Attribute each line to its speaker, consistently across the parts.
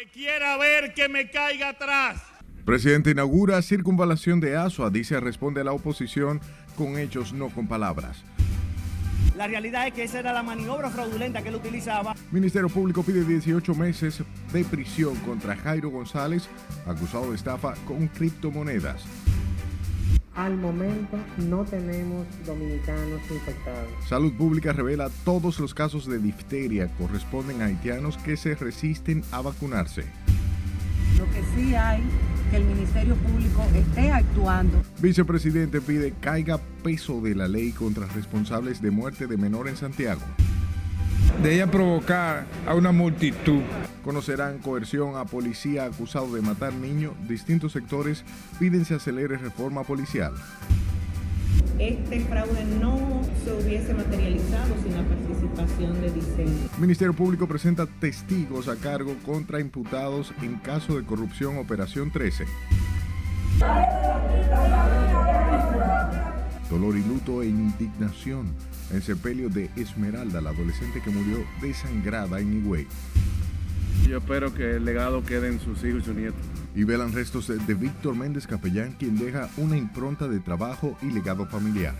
Speaker 1: que quiera ver que me caiga atrás.
Speaker 2: Presidente inaugura circunvalación de Asua, dice responde a la oposición con hechos, no con palabras.
Speaker 3: La realidad es que esa era la maniobra fraudulenta que él utilizaba.
Speaker 2: Ministerio Público pide 18 meses de prisión contra Jairo González, acusado de estafa con criptomonedas.
Speaker 4: Al momento no tenemos dominicanos infectados.
Speaker 2: Salud Pública revela todos los casos de difteria corresponden a haitianos que se resisten a vacunarse.
Speaker 4: Lo que sí hay que el Ministerio Público esté actuando.
Speaker 2: Vicepresidente pide caiga peso de la ley contra responsables de muerte de menor en Santiago.
Speaker 5: De ella provocar a una multitud.
Speaker 2: Conocerán coerción a policía acusado de matar niño. Distintos sectores piden se acelere reforma policial.
Speaker 6: Este fraude no se hubiese materializado sin la participación de diseño.
Speaker 2: Ministerio Público presenta testigos a cargo contra imputados en caso de corrupción Operación 13. Dolor y luto e indignación en sepelio de Esmeralda, la adolescente que murió desangrada en Higüey.
Speaker 7: Yo espero que el legado quede en sus hijos y sus nietos.
Speaker 2: Y velan restos de, de Víctor Méndez Capellán, quien deja una impronta de trabajo y legado familiar.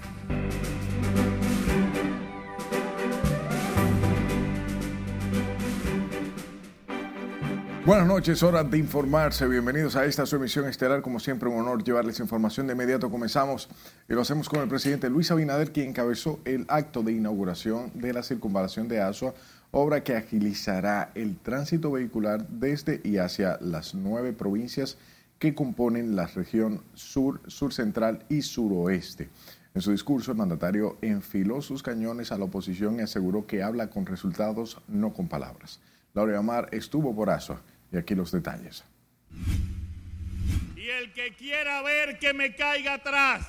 Speaker 2: Buenas noches, hora de informarse. Bienvenidos a esta su emisión estelar. Como siempre, un honor llevarles información. De inmediato comenzamos y lo hacemos con el presidente Luis Abinader, quien encabezó el acto de inauguración de la circunvalación de Asua, obra que agilizará el tránsito vehicular desde y hacia las nueve provincias que componen la región sur, sur central y suroeste. En su discurso, el mandatario enfiló sus cañones a la oposición y aseguró que habla con resultados, no con palabras. Laura Amar estuvo por Asua y aquí los detalles.
Speaker 1: Y el que quiera ver que me caiga atrás,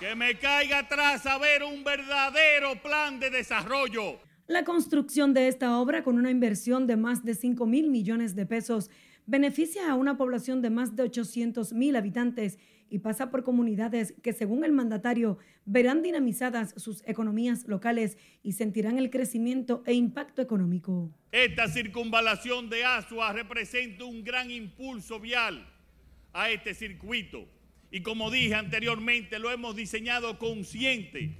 Speaker 1: que me caiga atrás a ver un verdadero plan de desarrollo.
Speaker 8: La construcción de esta obra, con una inversión de más de 5 mil millones de pesos, beneficia a una población de más de 800 mil habitantes y pasa por comunidades que, según el mandatario, verán dinamizadas sus economías locales y sentirán el crecimiento e impacto económico.
Speaker 1: Esta circunvalación de Asua representa un gran impulso vial a este circuito. Y como dije anteriormente, lo hemos diseñado consciente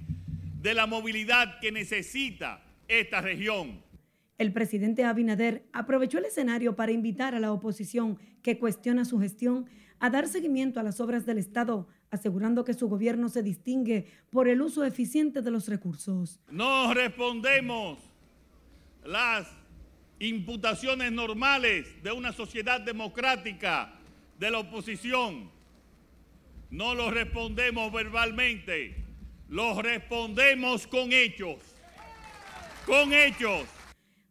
Speaker 1: de la movilidad que necesita esta región.
Speaker 8: El presidente Abinader aprovechó el escenario para invitar a la oposición que cuestiona su gestión a dar seguimiento a las obras del Estado, asegurando que su gobierno se distingue por el uso eficiente de los recursos.
Speaker 1: No respondemos las imputaciones normales de una sociedad democrática de la oposición. No lo respondemos verbalmente, lo respondemos con hechos. Con hechos.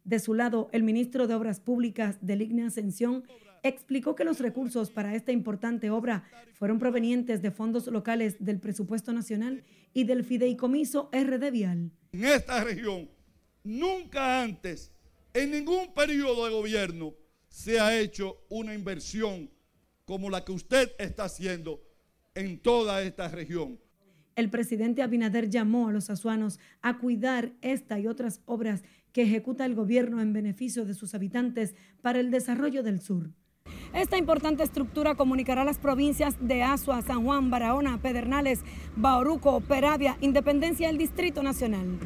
Speaker 8: De su lado, el ministro de Obras Públicas, Deligne Ascensión, explicó que los recursos para esta importante obra fueron provenientes de fondos locales del presupuesto nacional y del fideicomiso RD Vial.
Speaker 9: En esta región, nunca antes, en ningún periodo de gobierno, se ha hecho una inversión como la que usted está haciendo en toda esta región.
Speaker 8: El presidente Abinader llamó a los azuanos a cuidar esta y otras obras que ejecuta el gobierno en beneficio de sus habitantes para el desarrollo del sur. Esta importante estructura comunicará las provincias de Azua, San Juan, Barahona, Pedernales, Bauruco, Peravia, Independencia y el Distrito Nacional.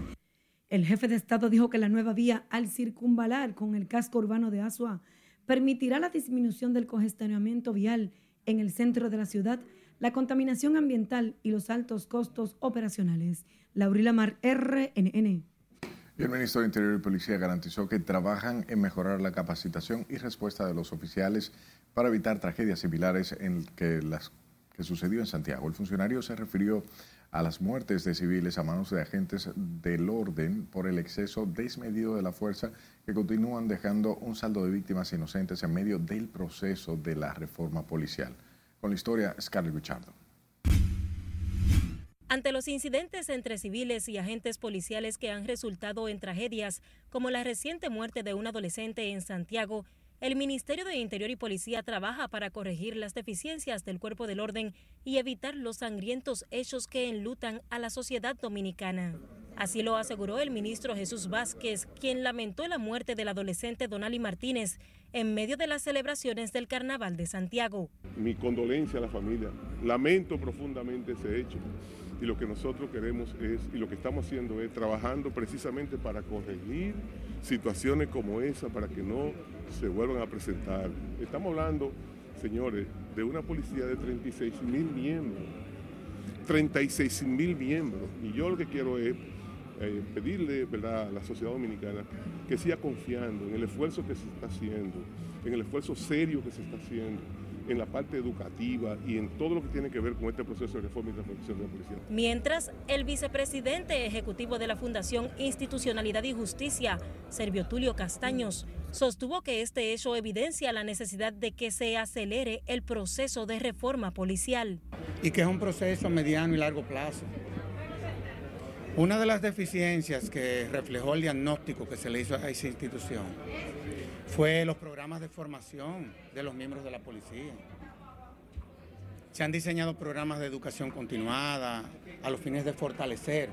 Speaker 8: El jefe de Estado dijo que la nueva vía al circunvalar con el casco urbano de Asua permitirá la disminución del congestionamiento vial en el centro de la ciudad, la contaminación ambiental y los altos costos operacionales. Laurila Mar, RNN.
Speaker 2: Y el ministro de Interior y Policía garantizó que trabajan en mejorar la capacitación y respuesta de los oficiales para evitar tragedias similares en que las que sucedió en Santiago. El funcionario se refirió a las muertes de civiles a manos de agentes del orden por el exceso desmedido de la fuerza que continúan dejando un saldo de víctimas inocentes en medio del proceso de la reforma policial. Con la historia, Scarlett Guichardo.
Speaker 10: Ante los incidentes entre civiles y agentes policiales que han resultado en tragedias, como la reciente muerte de un adolescente en Santiago, el Ministerio de Interior y Policía trabaja para corregir las deficiencias del cuerpo del orden y evitar los sangrientos hechos que enlutan a la sociedad dominicana. Así lo aseguró el ministro Jesús Vázquez, quien lamentó la muerte del adolescente Donali Martínez en medio de las celebraciones del Carnaval de Santiago.
Speaker 11: Mi condolencia a la familia. Lamento profundamente ese hecho. Y lo que nosotros queremos es, y lo que estamos haciendo es trabajando precisamente para corregir situaciones como esa, para que no se vuelvan a presentar. Estamos hablando, señores, de una policía de 36 mil miembros. 36 mil miembros. Y yo lo que quiero es eh, pedirle ¿verdad? a la sociedad dominicana que siga confiando en el esfuerzo que se está haciendo, en el esfuerzo serio que se está haciendo en la parte educativa y en todo lo que tiene que ver con este proceso de reforma y transformación de la policía.
Speaker 10: Mientras, el vicepresidente ejecutivo de la Fundación Institucionalidad y Justicia, Servio Tulio Castaños, sostuvo que este hecho evidencia la necesidad de que se acelere el proceso de reforma policial.
Speaker 12: Y que es un proceso a mediano y largo plazo. Una de las deficiencias que reflejó el diagnóstico que se le hizo a esa institución fue los programas de formación de los miembros de la policía. Se han diseñado programas de educación continuada a los fines de fortalecer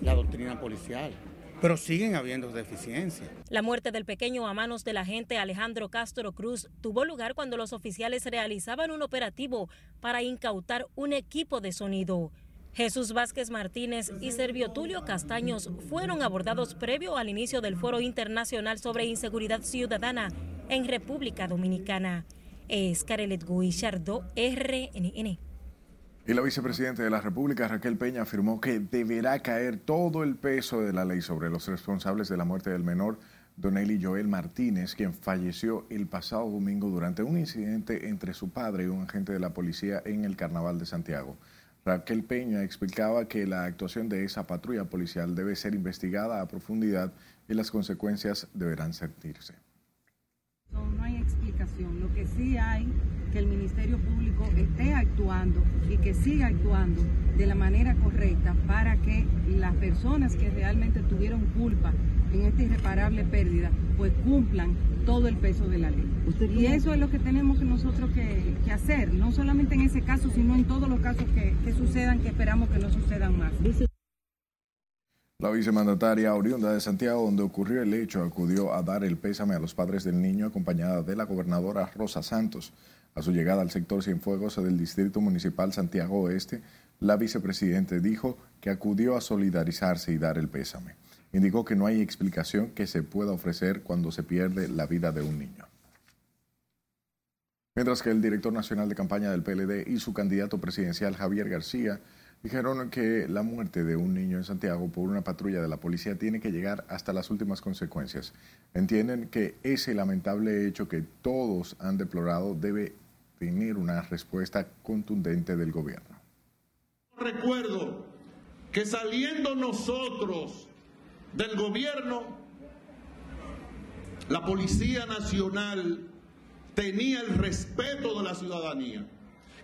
Speaker 12: la doctrina policial, pero siguen habiendo deficiencias.
Speaker 10: La muerte del pequeño a manos del agente Alejandro Castro Cruz tuvo lugar cuando los oficiales realizaban un operativo para incautar un equipo de sonido. Jesús Vázquez Martínez y Servio Tulio Castaños fueron abordados previo al inicio del Foro Internacional sobre Inseguridad Ciudadana en República Dominicana. Es Carelet Guillardo, RNN.
Speaker 2: Y la vicepresidenta de la República, Raquel Peña, afirmó que deberá caer todo el peso de la ley sobre los responsables de la muerte del menor Donelli Joel Martínez, quien falleció el pasado domingo durante un incidente entre su padre y un agente de la policía en el Carnaval de Santiago. Raquel Peña explicaba que la actuación de esa patrulla policial debe ser investigada a profundidad y las consecuencias deberán sentirse.
Speaker 4: No, hay explicación. Lo que sí hay que el Ministerio Público esté actuando y que siga actuando de la manera correcta para que las personas que realmente tuvieron culpa en esta irreparable pérdida, pues cumplan todo el peso de la ley. Y eso es lo que tenemos nosotros que, hacer, no solamente en ese caso, sino en todos los casos que, que sucedan, que esperamos que no sucedan más.
Speaker 2: La vicemandataria oriunda de Santiago, donde ocurrió el hecho, acudió a dar el pésame a los padres del niño acompañada de la gobernadora Rosa Santos. A su llegada al sector Cienfuegos del Distrito Municipal Santiago Oeste, la vicepresidente dijo que acudió a solidarizarse y dar el pésame indicó que no hay explicación que se pueda ofrecer cuando se pierde la vida de un niño. Mientras que el director nacional de campaña del PLD y su candidato presidencial Javier García dijeron que la muerte de un niño en Santiago por una patrulla de la policía tiene que llegar hasta las últimas consecuencias. Entienden que ese lamentable hecho que todos han deplorado debe tener una respuesta contundente del gobierno.
Speaker 13: Recuerdo que saliendo nosotros del gobierno, la Policía Nacional tenía el respeto de la ciudadanía,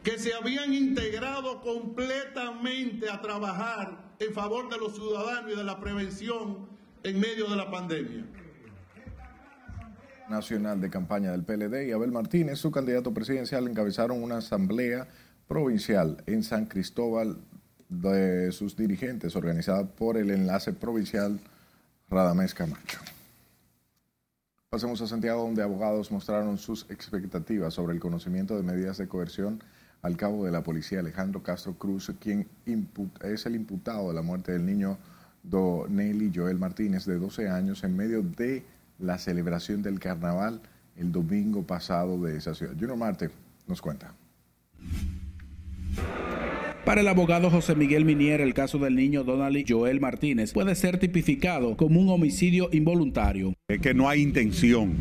Speaker 13: que se habían integrado completamente a trabajar en favor de los ciudadanos y de la prevención en medio de la pandemia.
Speaker 2: Nacional de campaña del PLD y Abel Martínez, su candidato presidencial, encabezaron una asamblea provincial en San Cristóbal de sus dirigentes, organizada por el Enlace Provincial Radamés Camacho. Pasemos a Santiago, donde abogados mostraron sus expectativas sobre el conocimiento de medidas de coerción al cabo de la policía Alejandro Castro Cruz, quien es el imputado de la muerte del niño Nelly Joel Martínez, de 12 años, en medio de la celebración del carnaval el domingo pasado de esa ciudad. Junior Marte nos cuenta.
Speaker 14: Para el abogado José Miguel Minier, el caso del niño Donald Joel Martínez puede ser tipificado como un homicidio involuntario.
Speaker 15: Es que no hay intención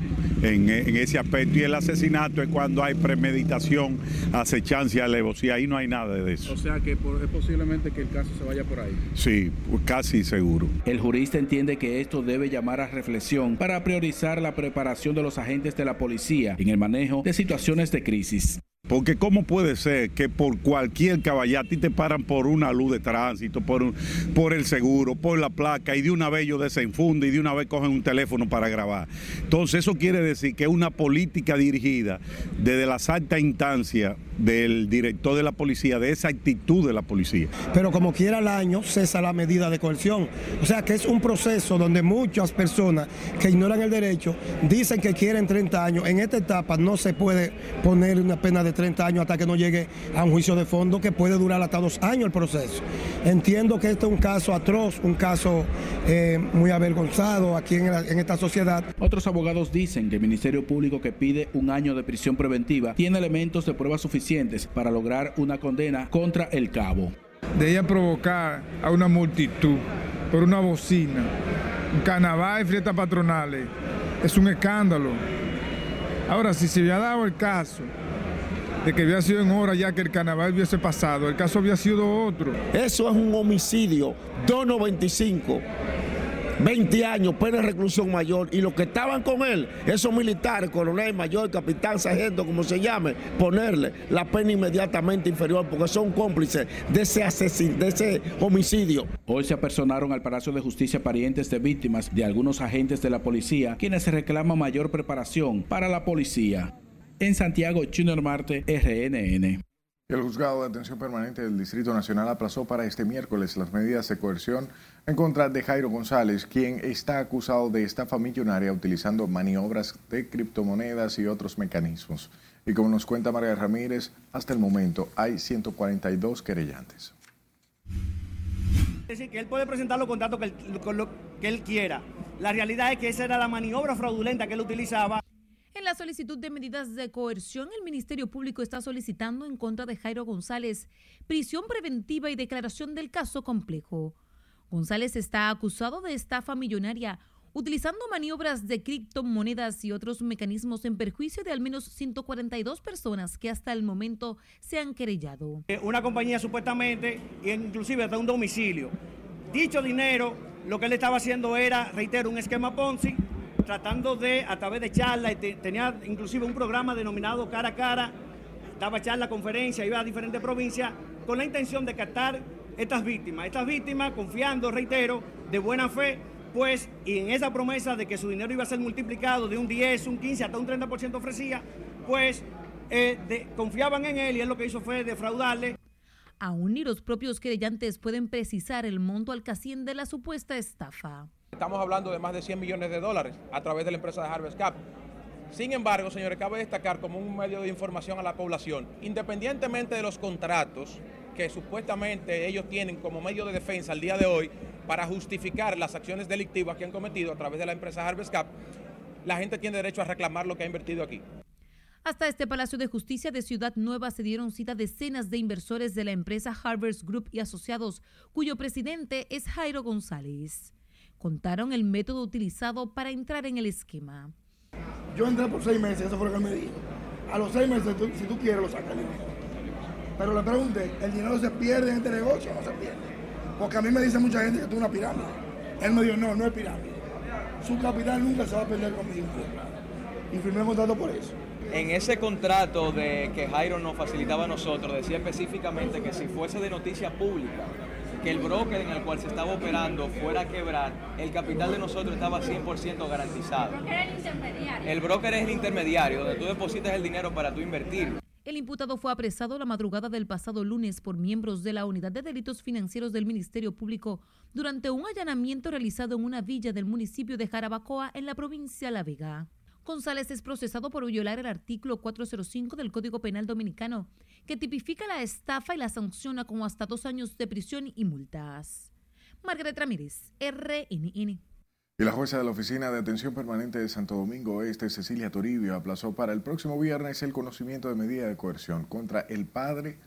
Speaker 15: en, ese aspecto y el asesinato es cuando hay premeditación, acechancia, alevosía, ahí no hay nada de eso.
Speaker 7: O sea que es posiblemente que el caso se vaya por ahí.
Speaker 15: Sí, casi seguro.
Speaker 14: El jurista entiende que esto debe llamar a reflexión para priorizar la preparación de los agentes de la policía en el manejo de situaciones de crisis.
Speaker 15: Porque ¿cómo puede ser que por cualquier caballá a ti te paran por una luz de tránsito, por, un- por el seguro, por la placa y de una vez ellos desenfunden y de una vez cogen un teléfono para grabar? Entonces eso quiere decir que es una política dirigida desde las altas instancias del director de la policía, de esa actitud de la policía.
Speaker 16: pero como quiera al año cesa la medida de coerción. O sea que es un proceso donde muchas personas que ignoran el derecho dicen que quieren 30 años. En esta etapa no se puede poner una pena de 30 años hasta que no llegue a un juicio de fondo que puede durar hasta dos años el proceso. Entiendo que este es un caso atroz, un caso eh, muy avergonzado aquí en, la- en esta sociedad.
Speaker 14: Otros abogados dicen que el Ministerio Público que pide un año de prisión preventiva tiene elementos de prueba suficientes para lograr una condena contra el cabo.
Speaker 5: de ella provocar a una multitud por una bocina, un carnaval y fiestas patronales, es un escándalo. Ahora, si se había dado el caso de que había sido en hora ya que el carnaval hubiese pasado, el caso había sido otro.
Speaker 17: Eso es un homicidio, 295. 20 años, pena de reclusión mayor, y los que estaban con él, esos militares, coronel, mayor, capitán, sargento, como se llame, ponerle la pena inmediatamente inferior, porque son cómplices de ese, asesin de ese homicidio.
Speaker 14: Hoy se apersonaron al Palacio de Justicia parientes de víctimas de algunos agentes de la policía, quienes reclaman mayor preparación para la policía. En Santiago, Junior Marte, RNN.
Speaker 2: El juzgado de atención permanente del Distrito Nacional aplazó para este miércoles las medidas de coerción en contra de Jairo González, quien está acusado de estafa millonaria utilizando maniobras de criptomonedas y otros mecanismos. Y como nos cuenta María Ramírez, hasta el momento hay 142 querellantes.
Speaker 3: Es decir, que él puede presentar los contratos que él, con lo que él quiera. La realidad es que esa era la maniobra fraudulenta que él utilizaba.
Speaker 18: En la solicitud de medidas de coerción, el Ministerio Público está solicitando en contra de Jairo González prisión preventiva y declaración del caso complejo. González está acusado de estafa millonaria, utilizando maniobras de criptomonedas y otros mecanismos en perjuicio de al menos 142 personas que hasta el momento se han querellado.
Speaker 3: Eh, Una compañía supuestamente, inclusive hasta un domicilio. Dicho dinero, lo que él estaba haciendo era, reitero, un esquema Ponzi, tratando de, a través de charlas, tenía inclusive un programa denominado Cara a Cara, daba charla, conferencia, iba a diferentes provincias, con la intención de captar estas víctimas. Estas víctimas, confiando, reitero, de buena fe, pues, y en esa promesa de que su dinero iba a ser multiplicado de un 10, un 15, hasta un 30% ofrecía, pues eh, de- confiaban en él y él lo que hizo fue defraudarle.
Speaker 18: Aún ni los propios querellantes pueden precisar el monto al que asciende la supuesta estafa.
Speaker 19: Estamos hablando de más de 100 millones de dólares a través de la empresa de Harvest Cap. Sin embargo, señores, cabe destacar como un medio de información a la población, independientemente de los contratos que supuestamente ellos tienen como medio de defensa al día de hoy para justificar las acciones delictivas que han cometido a través de la empresa Harvest Cap, la gente tiene derecho a reclamar lo que ha invertido aquí.
Speaker 18: Hasta este Palacio de Justicia de Ciudad Nueva se dieron cita decenas de inversores de la empresa Harvest Group y Asociados, cuyo presidente es Jairo González. Contaron el método utilizado para entrar en el esquema.
Speaker 20: Yo entré por seis meses, eso fue lo que él me dijo. A los seis meses, tú- si tú quieres, lo sacas el dinero. Pero le pregunté, ¿el dinero se pierde en este negocio o no se pierde? Porque a mí me dice mucha gente que tú es una pirámide. Él me dijo, no, no es pirámide. Su capital nunca se va a perder conmigo. Y firmé contrato por eso.
Speaker 21: En ese contrato de que Jairo nos facilitaba a nosotros, decía específicamente que si fuese de noticia pública, que el broker en el cual se estaba operando fuera a quebrar, el capital de nosotros estaba 100% garantizado. El broker es el intermediario, donde tú depositas el dinero para tú invertir.
Speaker 18: El imputado fue apresado la madrugada del pasado lunes por miembros de la Unidad de Delitos Financieros del Ministerio Público durante un allanamiento realizado en una villa del municipio de Jarabacoa en la provincia de La Vega. González es procesado por violar el artículo 405 del Código Penal Dominicano, que tipifica la estafa y la sanciona con hasta dos años de prisión y multas. Margaret Ramírez, RNN.
Speaker 2: Y la jueza de la Oficina de Atención Permanente de Santo Domingo Este, Cecilia Toribio, aplazó para el próximo viernes el conocimiento de medida de coerción contra el padre,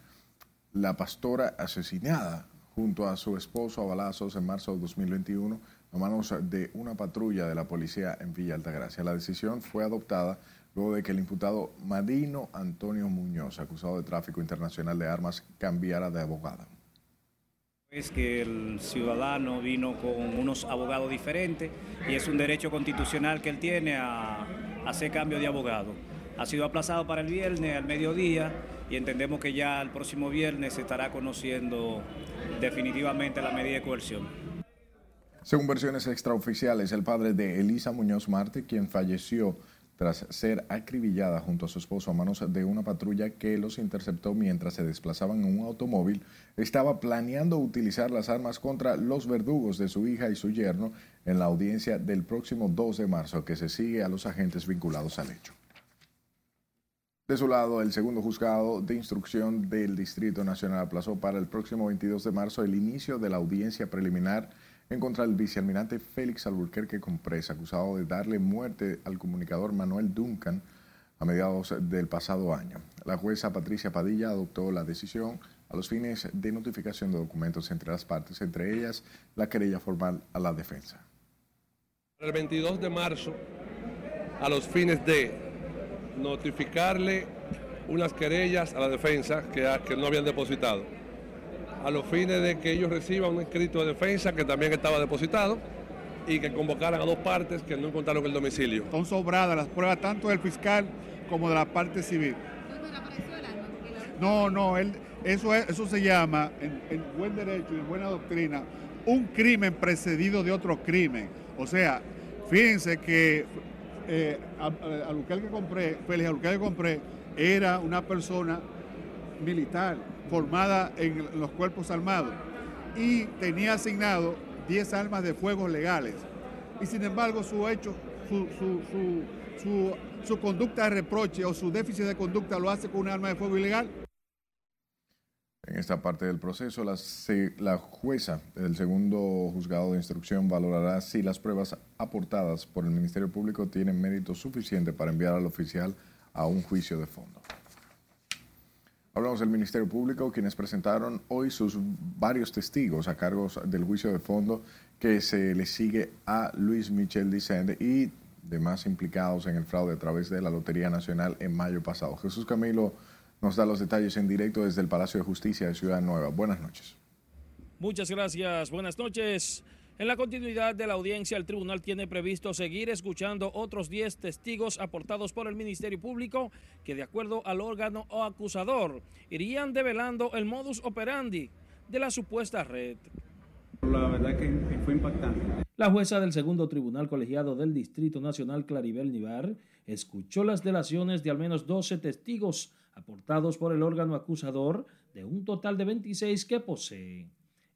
Speaker 2: la pastora asesinada junto a su esposo a balazos en marzo de 2021 a manos de una patrulla de la policía en Villa Altagracia. La decisión fue adoptada luego de que el imputado Madino Antonio Muñoz, acusado de tráfico internacional de armas, cambiara de abogado.
Speaker 22: Es que el ciudadano vino con unos abogados diferentes y es un derecho constitucional que él tiene a, a hacer cambio de abogado. ha sido aplazado para el viernes al mediodía y entendemos que ya el próximo viernes se estará conociendo definitivamente la medida de coerción.
Speaker 2: Según versiones extraoficiales, el padre de Elisa Muñoz Marte, quien falleció tras ser acribillada junto a su esposo a manos de una patrulla que los interceptó mientras se desplazaban en un automóvil, estaba planeando utilizar las armas contra los verdugos de su hija y su yerno en la audiencia del próximo 2 de marzo que se sigue a los agentes vinculados al hecho. De su lado, el segundo juzgado de instrucción del Distrito Nacional aplazó para el próximo 22 de marzo el inicio de la audiencia preliminar en contra del vicealmirante Félix Alburquerque Comprés, acusado de darle muerte al comunicador Manuel Duncan a mediados del pasado año. La jueza Patricia Padilla adoptó la decisión a los fines de notificación de documentos entre las partes, entre ellas la querella formal a la defensa.
Speaker 23: El 22 de marzo, a los fines de notificarle unas querellas a la defensa que, que no habían depositado a los fines de que ellos reciban un escrito de defensa que también estaba depositado y que convocaran a dos partes que no encontraron el domicilio.
Speaker 24: Son sobradas las pruebas tanto del fiscal como de la parte civil. No, no, él, eso, eso se llama, en, buen derecho y en buena doctrina, un crimen precedido de otro crimen. O sea, fíjense que eh, a, que compré, Félix que compré, era una persona militar formada en los cuerpos armados y tenía asignado 10 armas de fuego legales. Y sin embargo su hecho, su, su, su, conducta de reproche o su déficit de conducta lo hace con un arma de fuego ilegal.
Speaker 2: En esta parte del proceso, la, la, jueza del segundo juzgado de instrucción valorará si las pruebas aportadas por el Ministerio Público tienen mérito suficiente para enviar al oficial a un juicio de fondo. Hablamos del Ministerio Público, quienes presentaron hoy sus varios testigos a cargo del juicio de fondo que se le sigue a Luis Michel Dicende y demás implicados en el fraude a través de la Lotería Nacional en mayo pasado. Jesús Camilo nos da los detalles en directo desde el Palacio de Justicia de Ciudad Nueva. Buenas noches.
Speaker 25: Muchas gracias. Buenas noches. En la continuidad de la audiencia, el tribunal tiene previsto seguir escuchando otros 10 testigos aportados por el Ministerio Público que, de acuerdo al órgano o acusador, irían develando el modus operandi de la supuesta red.
Speaker 26: La verdad que fue impactante.
Speaker 25: La jueza del segundo tribunal colegiado del Distrito Nacional, Claribel Nivar, escuchó las delaciones de al menos 12 testigos aportados por el órgano acusador de un total de 26 que posee.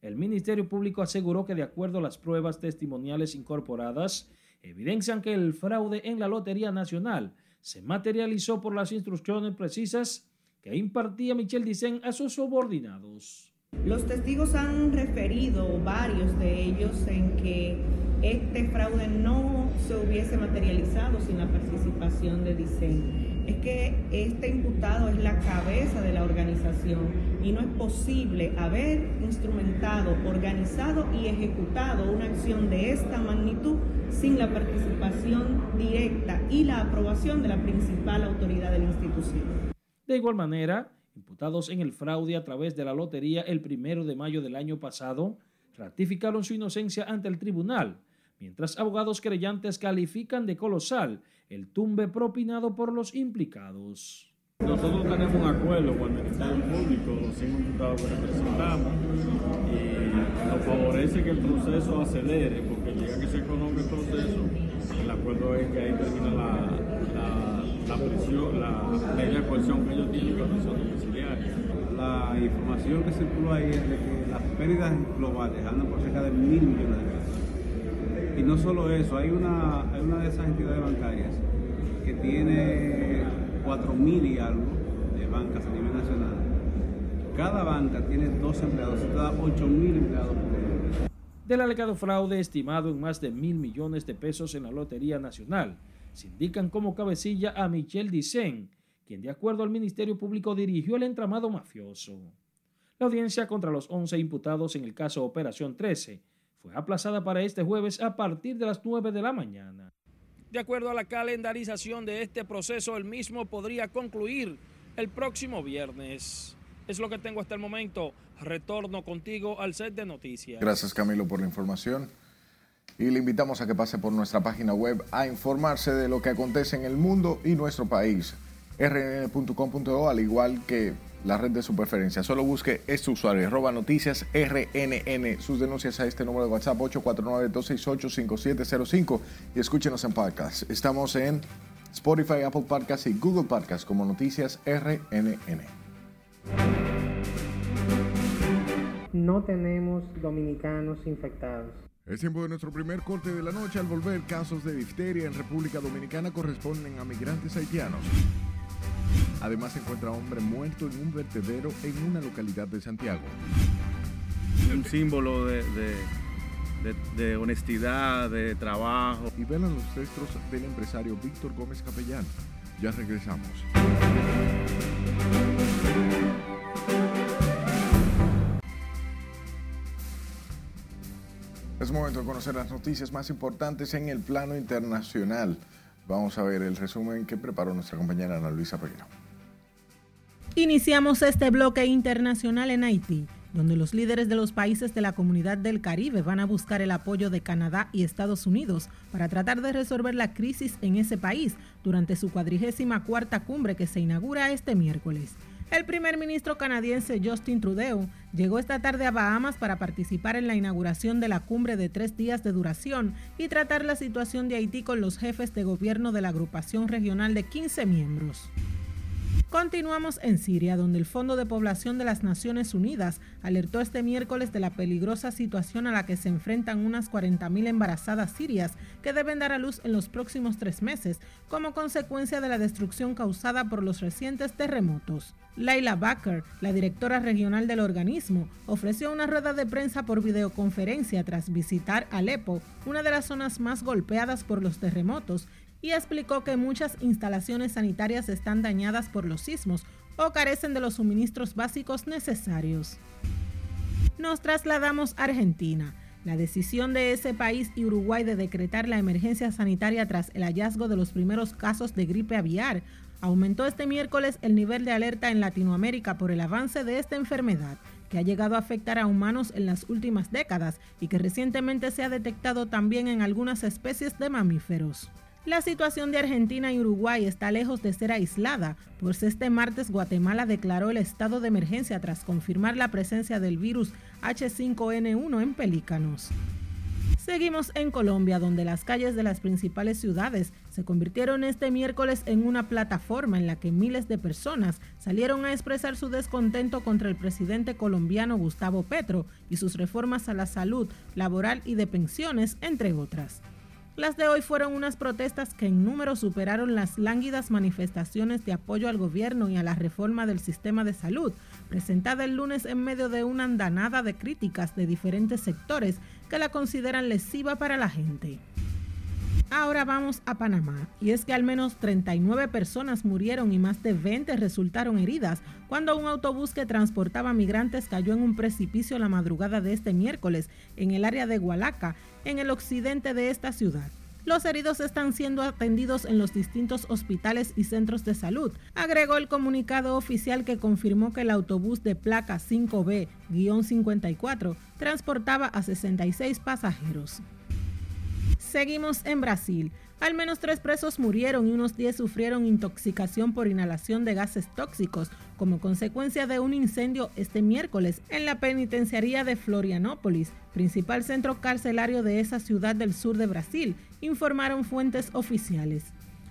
Speaker 25: El Ministerio Público aseguró que de acuerdo a las pruebas testimoniales incorporadas, evidencian que el fraude en la Lotería Nacional se materializó por las instrucciones precisas que impartía Michel Dicen a sus subordinados.
Speaker 27: Los testigos han referido, varios de ellos, en que este fraude no se hubiese materializado sin la participación de Dicen es que este imputado es la cabeza de la organización y no es posible haber instrumentado, organizado y ejecutado una acción de esta magnitud sin la participación directa y la aprobación de la principal autoridad de la institución.
Speaker 25: De igual manera, imputados en el fraude a través de la lotería el primero de mayo del año pasado, ratificaron su inocencia ante el tribunal, mientras abogados creyentes califican de colosal el tumbe propinado por los implicados.
Speaker 26: Nosotros tenemos un acuerdo con el Ministerio Público, los cinco imputados que representamos, y nos favorece que el proceso acelere, porque llega que se conozca el proceso, el acuerdo es que ahí termina la, la, la ley de coerción que ellos tienen, la prisión domiciliaria. La información que circuló ahí es de que las pérdidas globales andan por cerca de mil millones de pesos. No solo eso, hay una, hay una de esas entidades bancarias que tiene 4.000 y algo de bancas a nivel nacional. Cada banca tiene dos empleados, se da 8.000 empleados.
Speaker 25: Del alegado fraude estimado en más de mil millones de pesos en la Lotería Nacional, se indican como cabecilla a Michel Dicen, quien de acuerdo al Ministerio Público dirigió el entramado mafioso. La audiencia contra los 11 imputados en el caso Operación 13 fue aplazada para este jueves a partir de las 9 de la mañana. De acuerdo a la calendarización de este proceso, el mismo podría concluir el próximo viernes. Es lo que tengo hasta el momento. Retorno contigo al set de noticias.
Speaker 2: Gracias Camilo por la información. Y le invitamos a que pase por nuestra página web a informarse de lo que acontece en el mundo y nuestro país. rnn.com.do, al igual que la red de su preferencia. Solo busque este usuario, arroba noticias RNN. Sus denuncias a este número de WhatsApp 849-268-5705 y escúchenos en podcast. Estamos en Spotify, Apple Podcasts y Google Podcasts como Noticias RNN.
Speaker 28: No tenemos dominicanos infectados.
Speaker 2: Es tiempo de nuestro primer corte de la noche. Al volver, casos de difteria en República Dominicana corresponden a migrantes haitianos. Además, se encuentra hombre muerto en un vertedero en una localidad de Santiago.
Speaker 7: Un símbolo de, de, de, de honestidad, de trabajo.
Speaker 2: Y velan los textos del empresario Víctor Gómez Capellán. Ya regresamos. Es momento de conocer las noticias más importantes en el plano internacional. Vamos a ver el resumen que preparó nuestra compañera Ana Luisa Peguero.
Speaker 29: Iniciamos este bloque internacional en Haití, donde los líderes de los países de la comunidad del Caribe van a buscar el apoyo de Canadá y Estados Unidos para tratar de resolver la crisis en ese país durante su cuadrigésima cuarta cumbre que se inaugura este miércoles. El primer ministro canadiense Justin Trudeau llegó esta tarde a Bahamas para participar en la inauguración de la cumbre de tres días de duración y tratar la situación de Haití con los jefes de gobierno de la agrupación regional de 15 miembros. Continuamos en Siria, donde el Fondo de Población de las Naciones Unidas alertó este miércoles de la peligrosa situación a la que se enfrentan unas 40.000 embarazadas sirias que deben dar a luz en los próximos tres meses como consecuencia de la destrucción causada por los recientes terremotos. Laila Baker, la directora regional del organismo, ofreció una rueda de prensa por videoconferencia tras visitar Alepo, una de las zonas más golpeadas por los terremotos, y explicó que muchas instalaciones sanitarias están dañadas por los sismos o carecen de los suministros básicos necesarios. Nos trasladamos a Argentina. La decisión de ese país y Uruguay de decretar la emergencia sanitaria tras el hallazgo de los primeros casos de gripe aviar aumentó este miércoles el nivel de alerta en Latinoamérica por el avance de esta enfermedad, que ha llegado a afectar a humanos en las últimas décadas y que recientemente se ha detectado también en algunas especies de mamíferos. La situación de Argentina y Uruguay está lejos de ser aislada, pues este martes Guatemala declaró el estado de emergencia tras confirmar la presencia del virus H5N1 en pelícanos. Seguimos en Colombia, donde las calles de las principales ciudades se convirtieron este miércoles en una plataforma en la que miles de personas salieron a expresar su descontento contra el presidente colombiano Gustavo Petro y sus reformas a la salud, laboral y de pensiones, entre otras. Las de hoy fueron unas protestas que en número superaron las lánguidas manifestaciones de apoyo al gobierno y a la reforma del sistema de salud, presentada el lunes en medio de una andanada de críticas de diferentes sectores que la consideran lesiva para la gente. Ahora vamos a Panamá, y es que al menos 39 personas murieron y más de 20 resultaron heridas cuando un autobús que transportaba migrantes cayó en un precipicio la madrugada de este miércoles en el área de Hualaca, en el occidente de esta ciudad. Los heridos están siendo atendidos en los distintos hospitales y centros de salud, agregó el comunicado oficial que confirmó que el autobús de placa 5B-54 transportaba a 66 pasajeros. Seguimos en Brasil. Al menos tres presos murieron y unos 10 sufrieron intoxicación por inhalación de gases tóxicos como consecuencia de un incendio este miércoles en la penitenciaría de Florianópolis, principal centro carcelario de esa ciudad del sur de Brasil, informaron fuentes oficiales.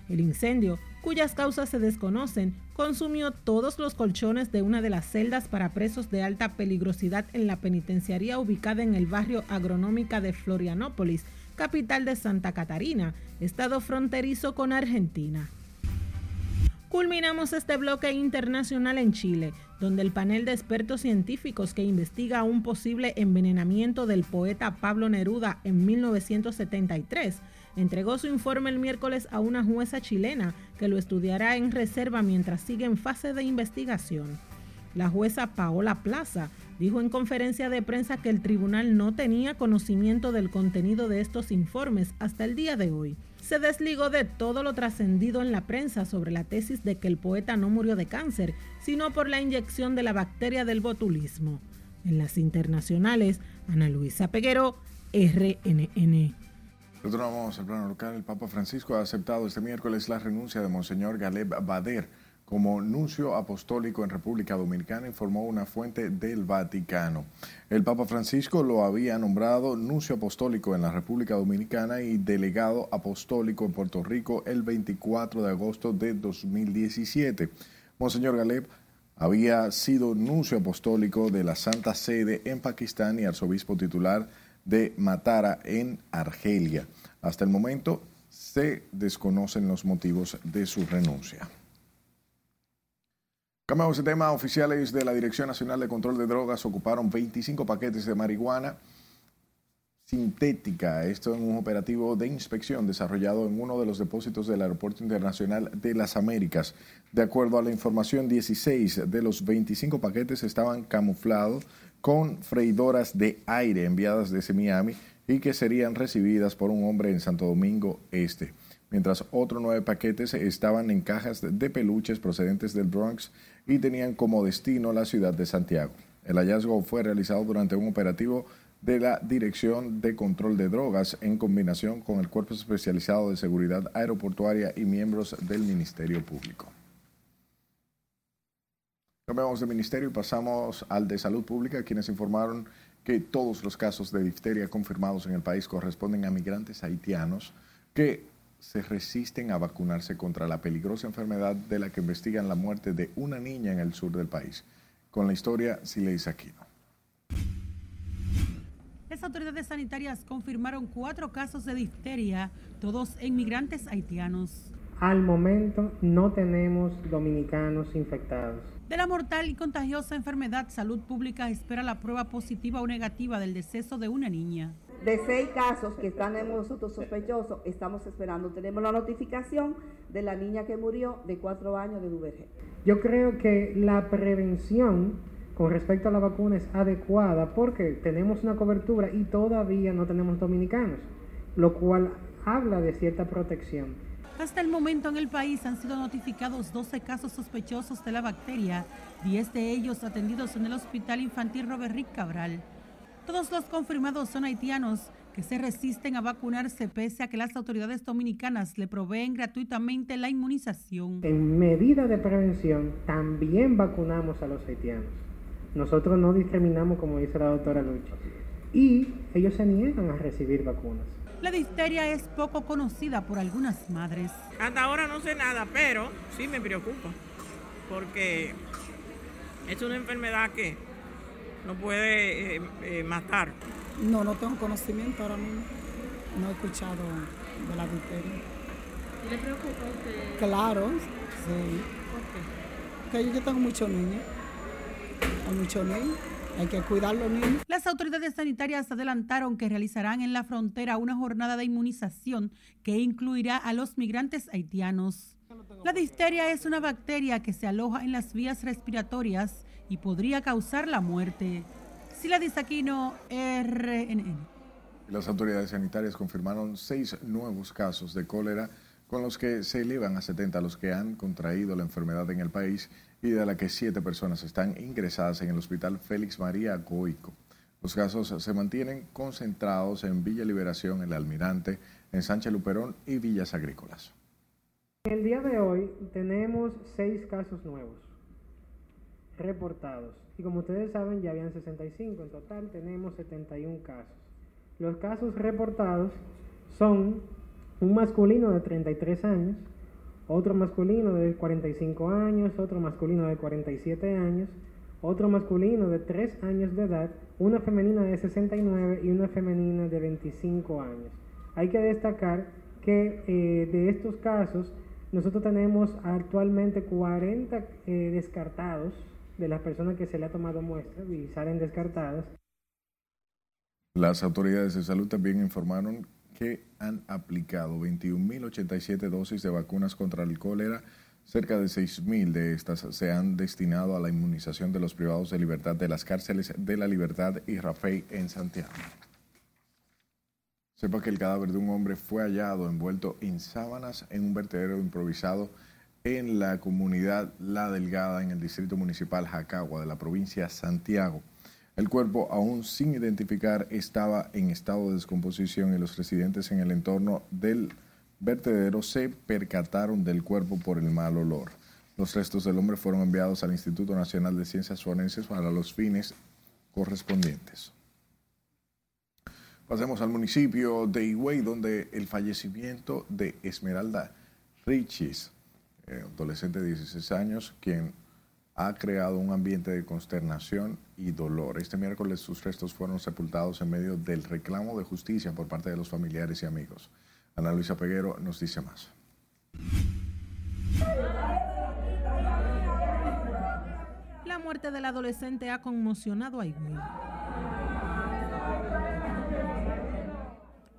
Speaker 29: El incendio, cuyas causas se desconocen, consumió todos los colchones de una de las celdas para presos de alta peligrosidad en la penitenciaría ubicada en el barrio agronómica de Florianópolis, capital de Santa Catarina, estado fronterizo con Argentina. Culminamos este bloque internacional en Chile, donde el panel de expertos científicos que investiga un posible envenenamiento del poeta Pablo Neruda en 1973 entregó su informe el miércoles a una jueza chilena que lo estudiará en reserva mientras sigue en fase de investigación. La jueza Paola Plaza dijo en conferencia de prensa que el tribunal no tenía conocimiento del contenido de estos informes hasta el día de hoy. Se desligó de todo lo trascendido en la prensa sobre la tesis de que el poeta no murió de cáncer, sino por la inyección de la bacteria del botulismo. En las internacionales, Ana Luisa Peguero, RNN.
Speaker 2: Retornamos al plano local. El Papa Francisco ha aceptado este miércoles la renuncia de Monseñor Galeb Bader como nuncio apostólico en República Dominicana, informó una fuente del Vaticano. El Papa Francisco lo había nombrado nuncio apostólico en la República Dominicana y delegado apostólico en Puerto Rico el 24 de agosto de 2017. Monseñor Galeb había sido nuncio apostólico de la Santa Sede en Pakistán y arzobispo titular de Matara en Argelia. Hasta el momento se desconocen los motivos de su renuncia. Cambiamos de tema. Oficiales de la Dirección Nacional de Control de Drogas ocuparon 25 paquetes de marihuana sintética. Esto en un operativo de inspección desarrollado en uno de los depósitos del Aeropuerto Internacional de las Américas. De acuerdo a la información, 16 de los 25 paquetes estaban camuflados con freidoras de aire enviadas desde Miami y que serían recibidas por un hombre en Santo Domingo Este mientras otros nueve paquetes estaban en cajas de peluches procedentes del Bronx y tenían como destino la ciudad de Santiago. El hallazgo fue realizado durante un operativo de la Dirección de Control de Drogas en combinación con el Cuerpo Especializado de Seguridad Aeroportuaria y miembros del Ministerio Público. Cambiamos de ministerio y pasamos al de Salud Pública, quienes informaron que todos los casos de difteria confirmados en el país corresponden a migrantes haitianos que se resisten a vacunarse contra la peligrosa enfermedad de la que investigan la muerte de una niña en el sur del país. Con la historia, Sileis Aquino.
Speaker 30: Las autoridades sanitarias confirmaron cuatro casos de difteria, todos en migrantes haitianos.
Speaker 28: Al momento no tenemos dominicanos infectados.
Speaker 30: De la mortal y contagiosa enfermedad, Salud Pública espera la prueba positiva o negativa del deceso de una niña.
Speaker 31: De seis casos que están en nosotros sospechosos, estamos esperando. Tenemos la notificación de la niña que murió de cuatro años de Duvergé.
Speaker 28: Yo creo que la prevención con respecto a la vacuna es adecuada porque tenemos una cobertura y todavía no tenemos dominicanos, lo cual habla de cierta protección.
Speaker 30: Hasta el momento en el país han sido notificados 12 casos sospechosos de la bacteria, 10 de ellos atendidos en el Hospital Infantil Robert Rick Cabral. Todos los confirmados son haitianos que se resisten a vacunarse pese a que las autoridades dominicanas le proveen gratuitamente la inmunización.
Speaker 28: En medida de prevención también vacunamos a los haitianos. Nosotros no discriminamos como dice la doctora Lucha. Y ellos se niegan a recibir vacunas.
Speaker 30: La difteria es poco conocida por algunas madres.
Speaker 32: Hasta ahora no sé nada, pero sí me preocupa, porque es una enfermedad que no puede eh, eh, matar.
Speaker 33: No, no tengo conocimiento ahora mismo. No he escuchado de la difteria.
Speaker 30: ¿Le preocupa a usted?
Speaker 33: Claro, sí. ¿Por qué? Porque yo tengo muchos niños. Hay muchos niños. Hay que cuidar los niños.
Speaker 30: Las autoridades sanitarias adelantaron que realizarán en la frontera una jornada de inmunización que incluirá a los migrantes haitianos. La difteria es una bacteria que se aloja en las vías respiratorias y podría causar la muerte. Sila Disaquino, RNN.
Speaker 2: Las autoridades sanitarias confirmaron seis nuevos casos de cólera con los que se elevan a 70 los que han contraído la enfermedad en el país y de la que siete personas están ingresadas en el hospital Félix María Goico. Los casos se mantienen concentrados en Villa Liberación, El Almirante, en Sánchez Luperón y Villas Agrícolas.
Speaker 28: El día de hoy tenemos seis casos nuevos reportados. Y como ustedes saben, ya habían 65. En total tenemos 71 casos. Los casos reportados son un masculino de 33 años, otro masculino de 45 años, otro masculino de 47 años, otro masculino de 3 años de edad, una femenina de 69 y una femenina de 25 años. Hay que destacar que eh, de estos casos nosotros tenemos actualmente 40 eh, descartados de las personas que se le ha tomado muestras y salen descartadas.
Speaker 2: Las autoridades de salud también informaron que han aplicado 21.087 dosis de vacunas contra el cólera. Cerca de 6.000 de estas se han destinado a la inmunización de los privados de libertad de las cárceles de la Libertad y Rafael en Santiago. Sepa que el cadáver de un hombre fue hallado envuelto en sábanas en un vertedero improvisado en la comunidad La Delgada, en el distrito municipal Jacagua de la provincia Santiago. El cuerpo, aún sin identificar, estaba en estado de descomposición y los residentes en el entorno del vertedero se percataron del cuerpo por el mal olor. Los restos del hombre fueron enviados al Instituto Nacional de Ciencias Forenses para los fines correspondientes. Pasemos al municipio de Higüey, donde el fallecimiento de Esmeralda Richis, adolescente de 16 años, quien ha creado un ambiente de consternación y dolor. Este miércoles sus restos fueron sepultados en medio del reclamo de justicia por parte de los familiares y amigos. Ana Luisa Peguero nos dice más.
Speaker 29: La muerte del adolescente ha conmocionado a Higüey.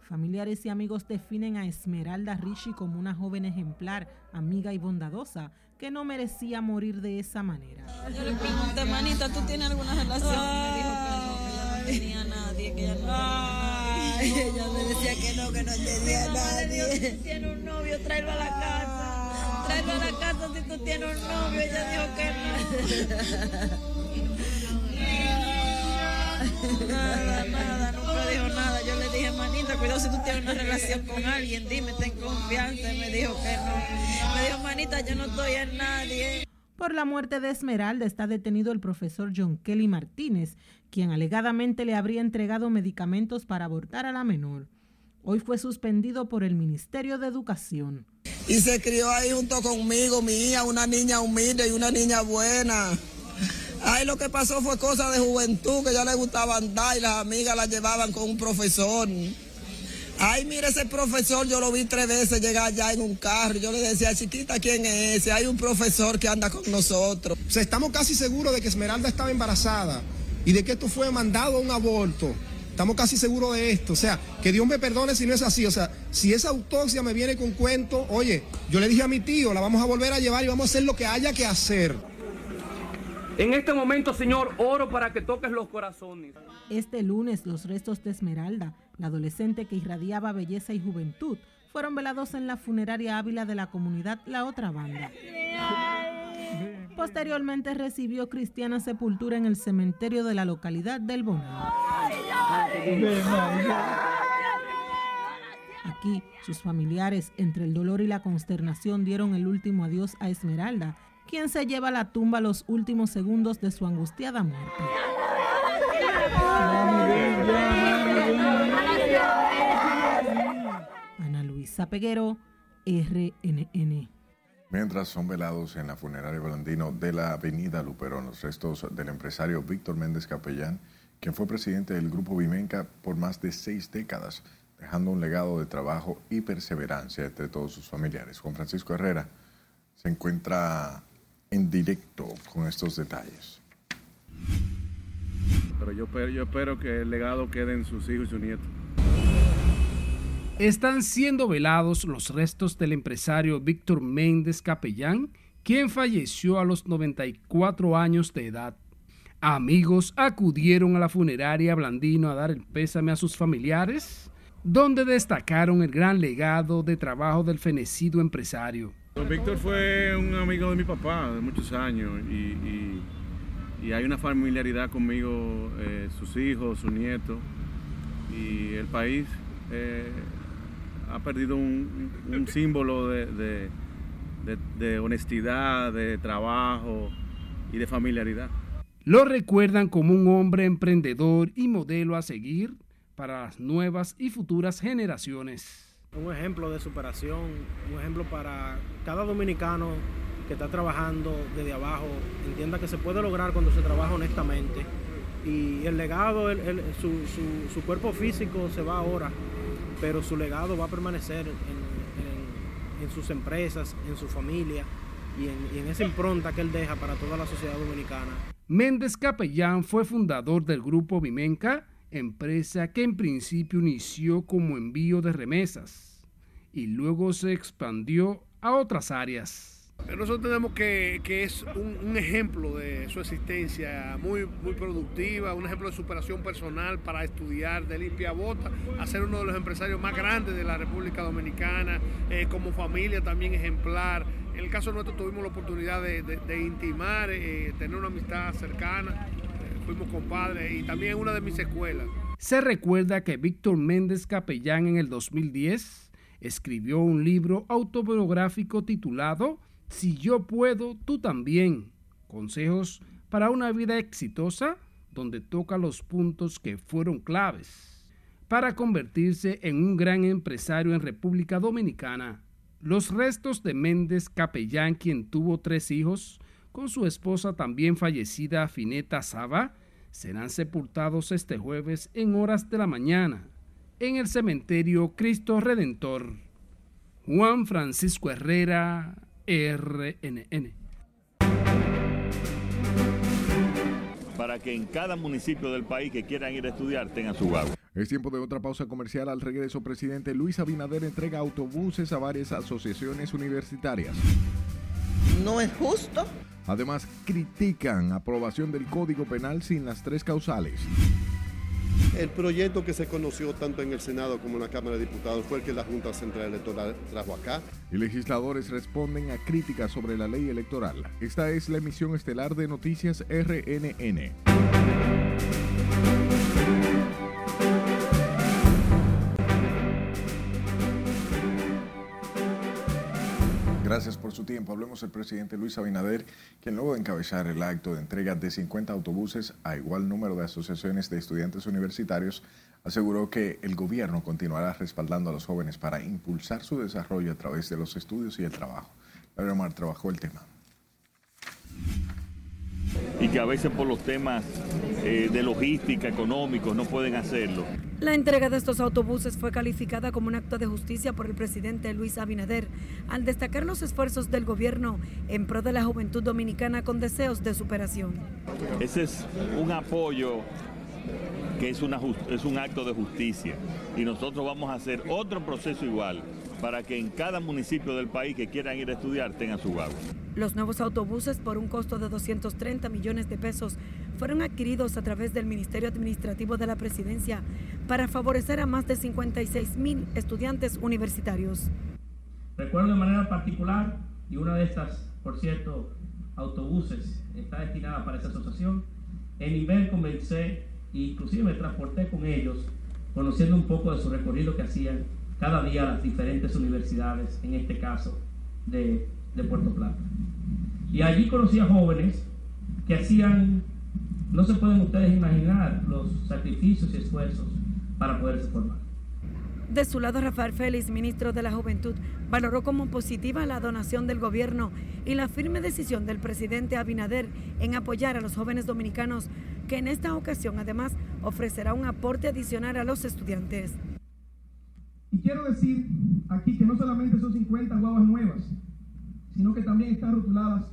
Speaker 29: Familiares y amigos definen a Esmeralda Rishi como una joven ejemplar, amiga y bondadosa, que no merecía morir de esa manera.
Speaker 34: Yo le pregunté, manita, ¿tú tienes alguna relación? Me dijo que no, que ella no tenía nadie, que ella no tenía Ella me decía que no, que no tenía a nadie. Si tiene un novio, tráelo a la casa. Tráelo a la casa si tú tienes un novio. Ella dijo que no. Nada, nada, cuidado si tú tienes una relación con alguien, dime, ten confianza. Y me dijo que no. Me dijo, manita, yo no estoy en nadie.
Speaker 29: Por la muerte de Esmeralda está detenido el profesor John Kelly Martínez, quien alegadamente le habría entregado medicamentos para abortar a la menor. Hoy fue suspendido por el Ministerio de Educación.
Speaker 35: Y se crió ahí junto conmigo, mi hija, una niña humilde y una niña buena. Ay, lo que pasó fue cosa de juventud, que ya le gustaba andar y las amigas la llevaban con un profesor. Ay, mire ese profesor, yo lo vi tres veces llegar allá en un carro. Yo le decía, chiquita, ¿quién es ese? Hay un profesor que anda con nosotros.
Speaker 36: O sea, estamos casi seguros de que Esmeralda estaba embarazada y de que esto fue mandado a un aborto. Estamos casi seguros de esto. O sea, que Dios me perdone si no es así. O sea, si esa autopsia me viene con cuento, oye, yo le dije a mi tío, la vamos a volver a llevar y vamos a hacer lo que haya que hacer.
Speaker 37: En este momento, Señor, oro para que toques los corazones.
Speaker 29: Este lunes, los restos de Esmeralda, la adolescente que irradiaba belleza y juventud, fueron velados en la funeraria Ávila de la comunidad La Otra Banda. Posteriormente recibió cristiana sepultura en el cementerio de la localidad del Bonao. Aquí, sus familiares, entre el dolor y la consternación, dieron el último adiós a Esmeralda, quien se lleva a la tumba los últimos segundos de su angustiada muerte. Peguero, RNN.
Speaker 2: Mientras son velados en la funeraria Blandino de la avenida Luperón los restos del empresario Víctor Méndez Capellán, quien fue presidente del Grupo Vimenca por más de seis décadas, dejando un legado de trabajo y perseverancia entre todos sus familiares. Juan Francisco Herrera se encuentra en directo con estos detalles.
Speaker 26: Pero yo, yo espero que el legado quede en sus hijos y sus nietos.
Speaker 38: Están siendo velados los restos del empresario Víctor Méndez Capellán, quien falleció a los 94 años de edad. Amigos acudieron a la funeraria Blandino a dar el pésame a sus familiares, donde destacaron el gran legado de trabajo del fenecido empresario.
Speaker 26: Don Víctor fue un amigo de mi papá de muchos años y, hay una familiaridad conmigo, eh, sus hijos, sus nietos y el país eh, ha perdido un, un símbolo de, de, de, de honestidad, de trabajo y de familiaridad.
Speaker 38: Lo recuerdan como un hombre emprendedor y modelo a seguir para las nuevas y futuras generaciones
Speaker 39: un ejemplo de superación, un ejemplo para cada dominicano que está trabajando desde abajo, entienda que se puede lograr cuando se trabaja honestamente. Y el legado, su, cuerpo físico se va ahora, pero su legado va a permanecer en, sus empresas, en su familia y en, y en esa impronta que él deja para toda la sociedad dominicana.
Speaker 38: Méndez Capellán fue fundador del grupo Vimenca, empresa que en principio inició como envío de remesas y luego se expandió a otras áreas.
Speaker 36: Nosotros tenemos que, que es un, ejemplo de su existencia muy, muy productiva, un ejemplo de superación personal para estudiar de limpia bota, a ser uno de los empresarios más grandes de la República Dominicana, eh, como familia también ejemplar. En el caso nuestro tuvimos la oportunidad de, intimar, eh, tener una amistad cercana, eh, fuimos compadres y también una de mis escuelas.
Speaker 38: Se recuerda que Víctor Méndez Capellán en el 2010 escribió un libro autobiográfico titulado Si yo puedo, tú también. Consejos para una vida exitosa donde toca los puntos que fueron claves para convertirse en un gran empresario en República Dominicana. Los restos de Méndez Capellán, quien tuvo tres hijos, con su esposa también fallecida Fineta Saba, serán sepultados este jueves en horas de la mañana en el cementerio Cristo Redentor. Juan Francisco Herrera, RNN.
Speaker 40: Para que en cada municipio del país que quieran ir a estudiar tengan su agua.
Speaker 2: Es tiempo de otra pausa comercial. Al regreso, presidente Luis Abinader entrega autobuses a varias asociaciones universitarias.
Speaker 41: No es justo.
Speaker 2: Además, critican aprobación del Código Penal sin las tres causales.
Speaker 36: El proyecto que se conoció tanto en el Senado como en la Cámara de Diputados fue el que la Junta Central Electoral trajo acá.
Speaker 2: Y legisladores responden a críticas sobre la ley electoral. Esta es la emisión estelar de Noticias RNN. Gracias por su tiempo. Hablemos del presidente Luis Abinader, quien luego de encabezar el acto de entrega de 50 autobuses a igual número de asociaciones de estudiantes universitarios, aseguró que el gobierno continuará respaldando a los jóvenes para impulsar su desarrollo a través de los estudios y el trabajo. Gabriel Omar trabajó el tema
Speaker 40: y que a veces por los temas eh, de logística, económicos, no pueden hacerlo.
Speaker 42: La entrega de estos autobuses fue calificada como un acto de justicia por el presidente Luis Abinader, al destacar los esfuerzos del gobierno en pro de la juventud dominicana con deseos de superación.
Speaker 40: Ese es un apoyo que es, una, es un acto de justicia y nosotros vamos a hacer otro proceso igual para que en cada municipio del país que quieran ir a estudiar tengan su agua.
Speaker 42: Los nuevos autobuses, por un costo de 230 millones de pesos, fueron adquiridos a través del Ministerio Administrativo de la Presidencia para favorecer a más de 56 mil estudiantes universitarios.
Speaker 43: Recuerdo de manera particular, y una de estas, por cierto, autobuses está destinada para esa asociación, en nivel comencé e inclusive me transporté con ellos, conociendo un poco de su recorrido que hacían cada día las diferentes universidades, en este caso de, de Puerto Plata. Y allí conocí a jóvenes que hacían, no se pueden ustedes imaginar los sacrificios y esfuerzos para poderse formar.
Speaker 42: De su lado, Rafael Félix, ministro de la Juventud, valoró como positiva la donación del gobierno y la firme decisión del presidente Abinader en apoyar a los jóvenes dominicanos, que en esta ocasión además ofrecerá un aporte adicional a los estudiantes.
Speaker 43: Y quiero decir aquí que no solamente son 50 guaguas nuevas, sino que también están rotuladas,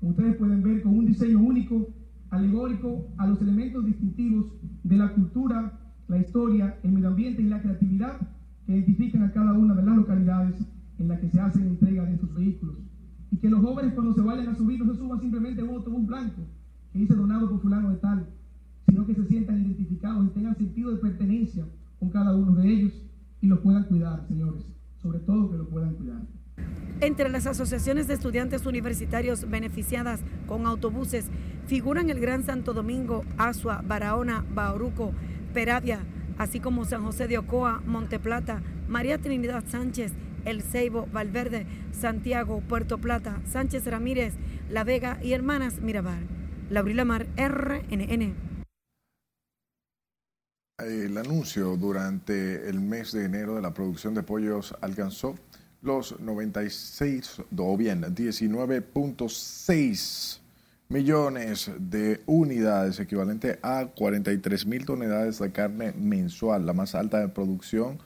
Speaker 43: como ustedes pueden ver, con un diseño único, alegórico a los elementos distintivos de la cultura, la historia, el medio ambiente y la creatividad que identifican a cada una de las localidades en las que se hacen entrega de estos vehículos. Y que los jóvenes cuando se vayan a subir no se suban simplemente a un autobús blanco que dice donado por fulano de tal, sino que se sientan identificados y tengan sentido de pertenencia con cada uno de ellos y lo puedan cuidar, señores. Sobre todo que lo puedan cuidar.
Speaker 42: Entre las asociaciones de estudiantes universitarios beneficiadas con autobuses figuran el Gran Santo Domingo, Asua, Barahona, Bauruco, Peravia, así como San José de Ocoa, Monteplata, María Trinidad Sánchez, El Ceibo, Valverde, Santiago, Puerto Plata, Sánchez Ramírez, La Vega y Hermanas Mirabal. Laurila Mar, RNN.
Speaker 2: El anuncio durante el mes de enero de la producción de pollos alcanzó los 96, o bien 19.6 millones de unidades, equivalente a 43 mil toneladas de carne mensual, la más alta de producción,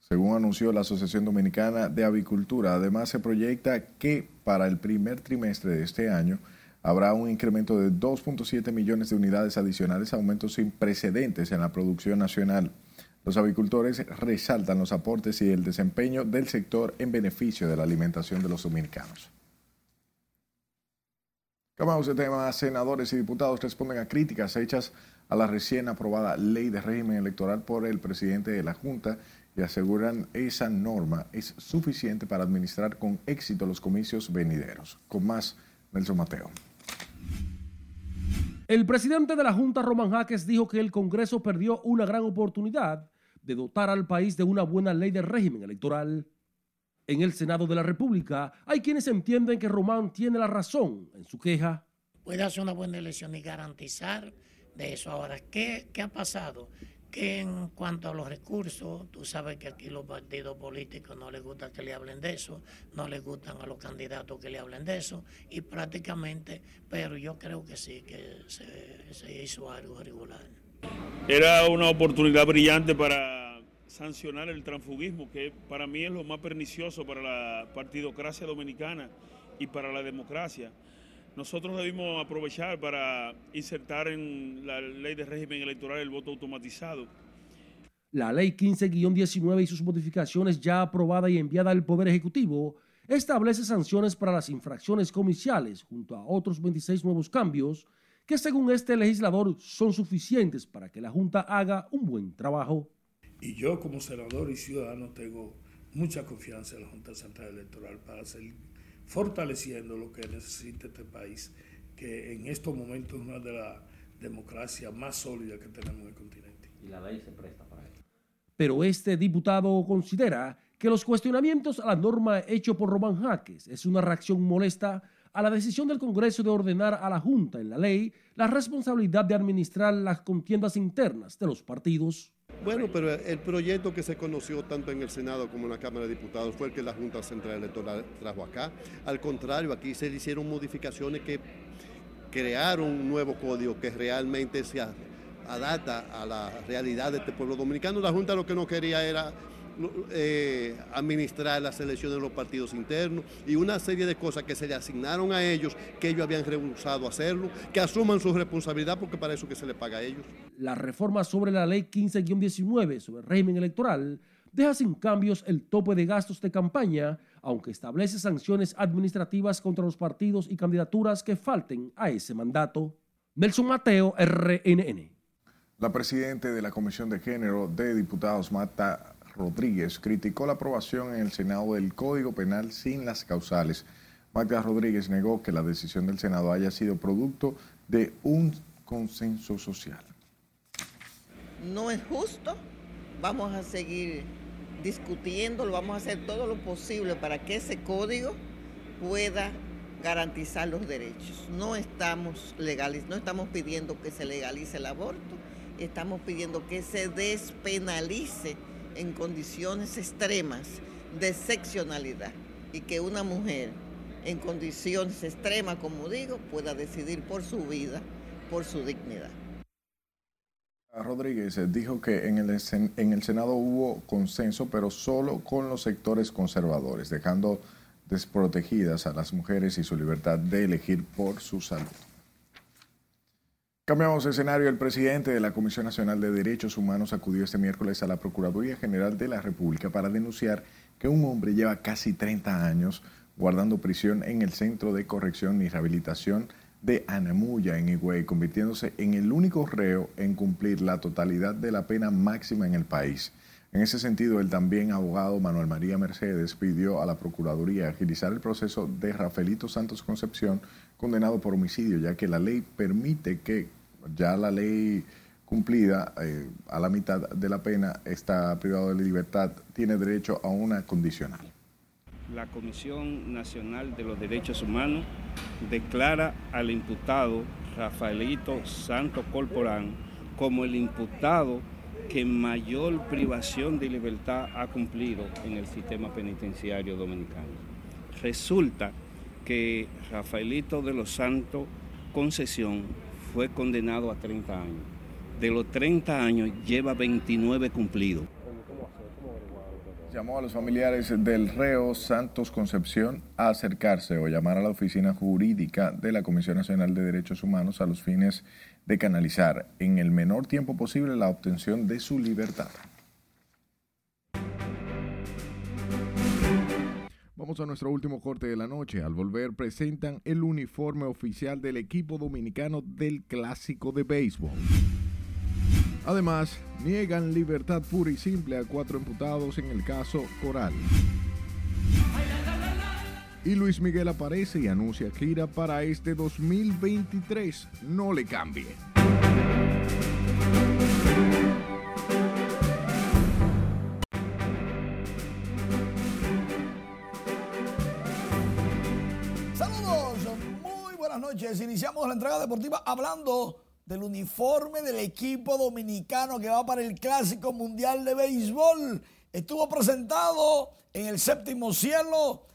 Speaker 2: según anunció la Asociación Dominicana de Avicultura. Además, se proyecta que para el primer trimestre de este año, habrá un incremento de 2.7 millones de unidades adicionales, aumentos sin precedentes en la producción nacional. Los avicultores resaltan los aportes y el desempeño del sector en beneficio de la alimentación de los dominicanos. Cambiamos de tema. Senadores y diputados responden a críticas hechas a la recién aprobada ley de régimen electoral por el presidente de la Junta y aseguran esa norma es suficiente para administrar con éxito los comicios venideros. Con más, Nelson Mateo.
Speaker 25: El presidente de la Junta, Roman Jaques, dijo que el Congreso perdió una gran oportunidad de dotar al país de una buena ley de régimen electoral.
Speaker 30: En el Senado de la República hay quienes entienden que Román tiene la razón en su queja.
Speaker 44: Puede hacer una buena elección y garantizar de eso. Ahora, ¿qué, qué ha pasado? Que en cuanto a los recursos, tú sabes que aquí los partidos políticos no les gusta que le hablen de eso, no les gustan a los candidatos que le hablen de eso, y prácticamente, pero yo creo que sí, que se, se hizo algo regular.
Speaker 1: Era una oportunidad brillante para sancionar el transfugismo, que para mí es lo más pernicioso para la partidocracia dominicana y para la democracia. Nosotros debimos aprovechar para insertar en la ley de régimen electoral el voto automatizado.
Speaker 30: La ley 15-19 y sus modificaciones ya aprobada y enviada al Poder Ejecutivo establece sanciones para las infracciones comiciales junto a otros 26 nuevos cambios que según este legislador son suficientes para que la Junta haga un buen trabajo.
Speaker 45: Y yo como senador y ciudadano tengo mucha confianza en la Junta Central Electoral para seguir fortaleciendo lo que necesita este país, que en estos momentos es una de las democracias más sólidas que tenemos en el continente.
Speaker 30: Y la ley se presta para eso. Pero este diputado considera que los cuestionamientos a la norma hecho por Román Jaques es una reacción molesta a la decisión del Congreso de ordenar a la Junta en la ley la responsabilidad de administrar las contiendas internas de los partidos.
Speaker 36: Bueno, pero el proyecto que se conoció tanto en el Senado como en la Cámara de Diputados fue el que la Junta Central Electoral trajo acá. Al contrario, aquí se le hicieron modificaciones que crearon un nuevo código que realmente se adapta a la realidad de este pueblo dominicano. La Junta lo que no quería era eh, administrar las elecciones de los partidos internos y una serie de cosas que se le asignaron a ellos, que ellos habían rehusado hacerlo, que asuman su responsabilidad porque para eso que se le paga a ellos.
Speaker 30: La reforma sobre la ley 15-19 sobre el régimen electoral deja sin cambios el tope de gastos de campaña, aunque establece sanciones administrativas contra los partidos y candidaturas que falten a ese mandato. Nelson Mateo, RNN.
Speaker 2: La presidenta de la Comisión de Género de Diputados, Mata Rodríguez criticó la aprobación en el Senado del Código Penal sin las causales. Magda Rodríguez negó que la decisión del Senado haya sido producto de un consenso social.
Speaker 41: No es justo, vamos a seguir discutiendo, vamos a hacer todo lo posible para que ese código pueda garantizar los derechos. No estamos legales, no estamos pidiendo que se legalice el aborto, estamos pidiendo que se despenalice en condiciones extremas de seccionalidad y que una mujer en condiciones extremas, como digo, pueda decidir por su vida, por su dignidad.
Speaker 2: Rodríguez dijo que en el, en el Senado hubo consenso, pero solo con los sectores conservadores, dejando desprotegidas a las mujeres y su libertad de elegir por su salud. Cambiamos de escenario. El presidente de la Comisión Nacional de Derechos Humanos acudió este miércoles a la Procuraduría General de la República para denunciar que un hombre lleva casi 30 años guardando prisión en el Centro de Corrección y Rehabilitación de Anamuya, en Higüey, convirtiéndose en el único reo en cumplir la totalidad de la pena máxima en el país. En ese sentido, el también abogado Manuel María Mercedes pidió a la Procuraduría agilizar el proceso de Rafaelito Santos Concepción, condenado por homicidio, ya que la ley permite que ya la ley cumplida eh, a la mitad de la pena está privado de libertad, tiene derecho a una condicional.
Speaker 46: La Comisión Nacional de los Derechos Humanos declara al imputado Rafaelito Santos Corporán como el imputado que mayor privación de libertad ha cumplido en el sistema penitenciario dominicano. Resulta que Rafaelito de los Santos Concesión fue condenado a 30 años. De los 30 años lleva 29 cumplidos.
Speaker 2: Llamó a los familiares del reo Santos Concepción a acercarse o llamar a la oficina jurídica de la Comisión Nacional de Derechos Humanos a los fines de canalizar en el menor tiempo posible la obtención de su libertad. Vamos a nuestro último corte de la noche. Al volver presentan el uniforme oficial del equipo dominicano del clásico de béisbol. Además, niegan libertad pura y simple a cuatro imputados en el caso Coral. Y Luis Miguel aparece y anuncia gira para este 2023. No le cambie.
Speaker 47: Saludos, muy buenas noches. Iniciamos la entrega deportiva hablando del uniforme del equipo dominicano que va para el Clásico Mundial de Béisbol. Estuvo presentado en el séptimo cielo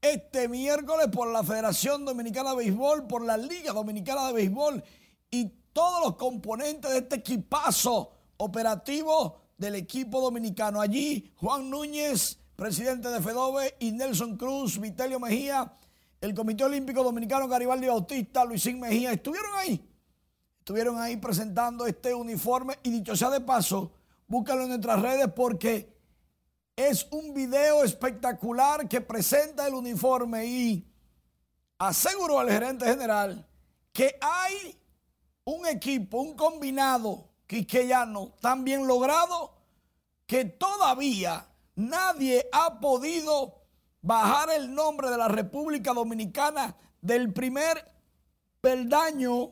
Speaker 47: este miércoles por la Federación Dominicana de Béisbol, por la Liga Dominicana de Béisbol y todos los componentes de este equipazo operativo del equipo dominicano. Allí Juan Núñez, presidente de FEDOBE, y Nelson Cruz, Vitelio Mejía, el Comité Olímpico Dominicano Garibaldi Bautista, Luisín Mejía, estuvieron ahí. Estuvieron ahí presentando este uniforme y dicho sea de paso, búscalo en nuestras redes porque es un video espectacular que presenta el uniforme y aseguró al gerente general que hay un equipo, un combinado quiqueyano tan bien logrado que todavía nadie ha podido bajar el nombre de la República Dominicana del primer peldaño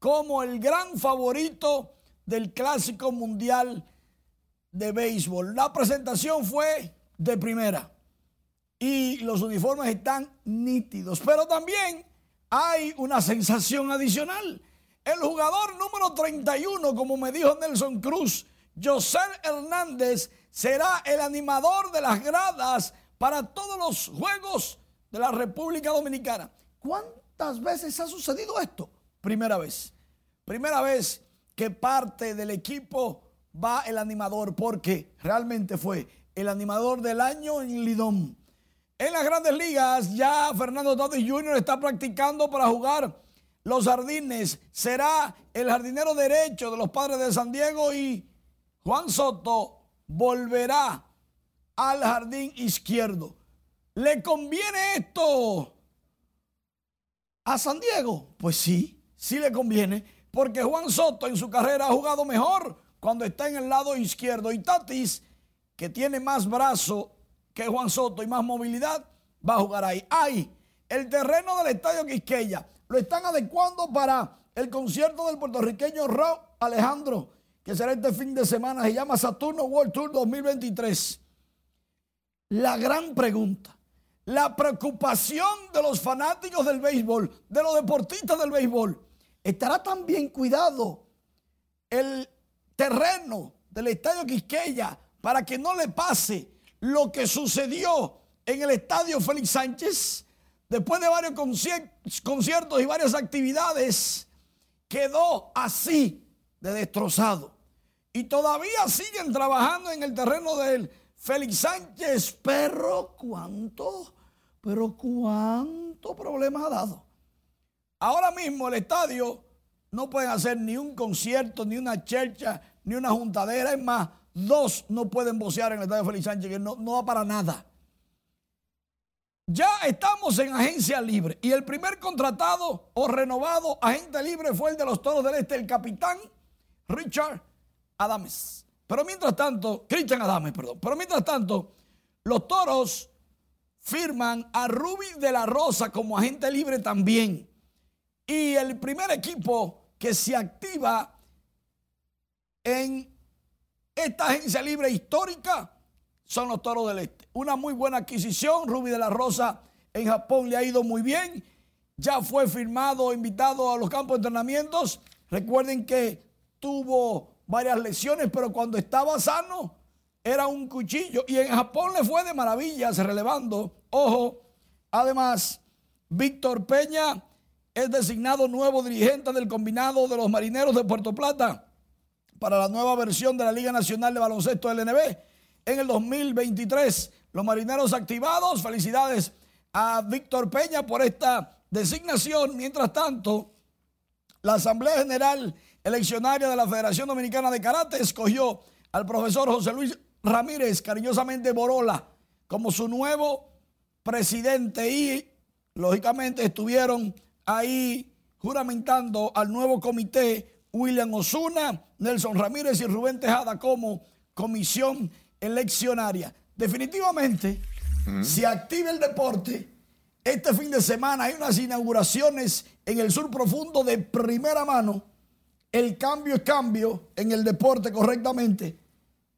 Speaker 47: como el gran favorito del Clásico Mundial de Béisbol. La presentación fue de primera y los uniformes están nítidos, pero también hay una sensación adicional. El jugador número 31, como me dijo Nelson Cruz, José Hernández, será el animador de las gradas para todos los Juegos de la República Dominicana. ¿Cuántas veces ha sucedido esto? Primera vez. Primera vez que parte del equipo va el animador, porque realmente fue el animador del año en Lidón. En las grandes ligas, ya Fernando Tatis Jr. está practicando para jugar los jardines. Será el jardinero derecho de los padres de San Diego y Juan Soto volverá al jardín izquierdo. ¿Le conviene esto a San Diego? Pues sí, sí le conviene, porque Juan Soto en su carrera ha jugado mejor cuando está en el lado izquierdo y Tatis, que tiene más brazo que Juan Soto y más movilidad, va a jugar ahí. Ahí, el terreno del Estadio Quisqueya lo están adecuando para el concierto del puertorriqueño Raúl Alejandro, que será este fin de semana, se llama Saturno World Tour 2023. La gran pregunta, la preocupación de los fanáticos del béisbol, de los deportistas del béisbol, ¿estará tan bien cuidado el terreno del Estadio Quisqueya para que no le pase lo que sucedió en el Estadio Félix Sánchez? después de varios conciertos y varias actividades, quedó así de destrozado. Y todavía siguen trabajando en el terreno del Félix Sánchez, pero cuánto, pero cuánto problema ha dado. Ahora mismo el estadio no pueden hacer ni un concierto, ni una chercha, ni una juntadera. Es más, dos no pueden vocear en el estadio Félix Sánchez, que no, no para nada. Ya estamos en agencia libre y el primer contratado o renovado agente libre fue el de los Toros del Este, el capitán Richard Adames. Pero mientras tanto, Christian Adames, perdón. Pero mientras tanto, los Toros firman a Ruby de la Rosa como agente libre también. Y el primer equipo que se activa en esta agencia libre histórica son los Toros del Este. Una muy buena adquisición. Ruby de la Rosa en Japón le ha ido muy bien. Ya fue firmado, invitado a los campos de entrenamientos. Recuerden que tuvo varias lesiones, pero cuando estaba sano era un cuchillo. Y en Japón le fue de maravillas, relevando. Ojo, además, Víctor Peña es designado nuevo dirigente del combinado de los marineros de Puerto Plata para la nueva versión de la Liga Nacional de Baloncesto LNB en el 2023. Los marineros activados, felicidades a Víctor Peña por esta designación. Mientras tanto, la Asamblea General Eleccionaria de la Federación Dominicana de Karate escogió al profesor José Luis Ramírez, cariñosamente Borola, como su nuevo presidente y, lógicamente, estuvieron ahí juramentando al nuevo comité William Osuna, Nelson Ramírez y Rubén Tejada como comisión eleccionaria. Definitivamente, si activa el deporte, este fin de semana hay unas inauguraciones en el sur profundo de primera mano. El cambio es cambio en el deporte correctamente.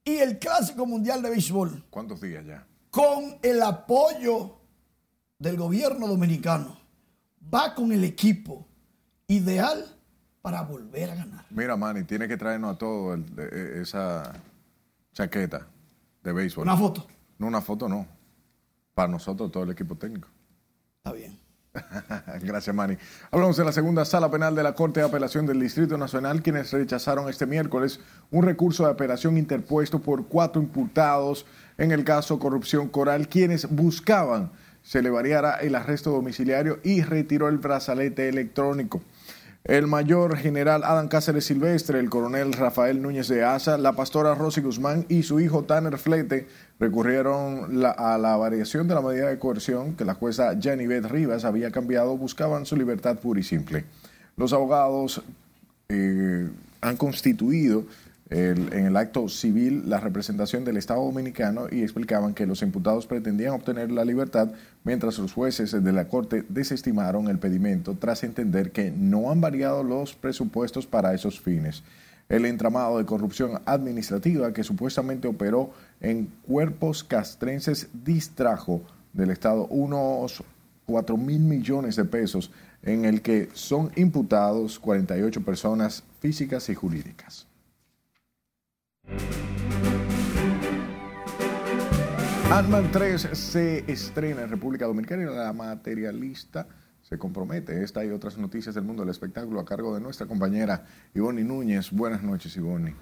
Speaker 47: Y el Clásico Mundial de Béisbol.
Speaker 2: ¿Cuántos días ya?
Speaker 47: Con el apoyo del gobierno dominicano. Va con el equipo ideal para volver a ganar.
Speaker 2: Mira, Manny, tiene que traernos a todos el- eh, esa chaqueta de béisbol.
Speaker 47: Una foto.
Speaker 2: No, una foto no. Para nosotros, todo el equipo técnico.
Speaker 47: Está bien.
Speaker 2: Gracias, Manny. Hablamos de la segunda sala penal de la Corte de Apelación del Distrito Nacional, quienes rechazaron este miércoles un recurso de apelación interpuesto por cuatro imputados en el caso corrupción coral, quienes buscaban se le variara el arresto domiciliario y retiró el brazalete electrónico. El mayor general Adam Cáceres Silvestre, el coronel Rafael Núñez de Asa, la pastora Rosy Guzmán y su hijo Tanner Flete recurrieron a la variación de la medida de coerción que la jueza Janivet Rivas había cambiado, buscaban su libertad pura y simple. Los abogados eh, han constituido en el acto civil la representación del Estado Dominicano y explicaban que los imputados pretendían obtener la libertad mientras los jueces de la Corte desestimaron el pedimento tras entender que no han variado los presupuestos para esos fines. El entramado de corrupción administrativa que supuestamente operó en cuerpos castrenses distrajo del Estado unos 4 mil millones de pesos en el que son imputados 48 personas físicas y jurídicas. Ant-Man 3 se estrena en República Dominicana y la materialista se compromete. Esta y otras noticias del mundo del espectáculo a cargo de nuestra compañera Ivonne Núñez. Buenas noches, Ivonne.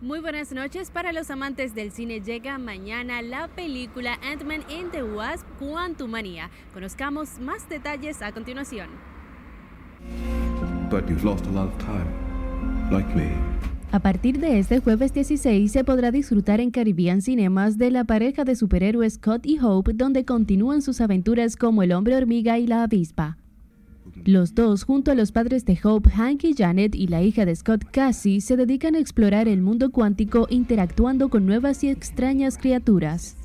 Speaker 48: Muy buenas noches para los amantes del cine. Llega mañana la película Ant-Man and the Wasp Quantumania. Conozcamos más detalles a continuación.
Speaker 49: But you've lost a lot of time, like me.
Speaker 50: A partir de este jueves 16 se podrá disfrutar en Caribbean Cinemas de la pareja de superhéroes Scott y Hope, donde continúan sus aventuras como el hombre hormiga y la avispa. Los dos, junto a los padres de Hope, Hank y Janet, y la hija de Scott, Cassie, se dedican a explorar el mundo cuántico interactuando con nuevas y extrañas criaturas.